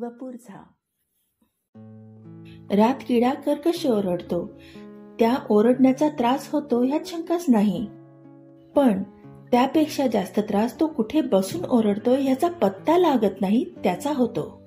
वपूरचा रात किडा कर्कश ओरडतो? त्या ओरडण्याचा त्रास होतो ह्यात शंकाच नाही. पण त्यापेक्षा जास्त त्रास तो कुठे बसून ओरडतो ह्याचा पत्ता लागत नाही त्याचा होतो.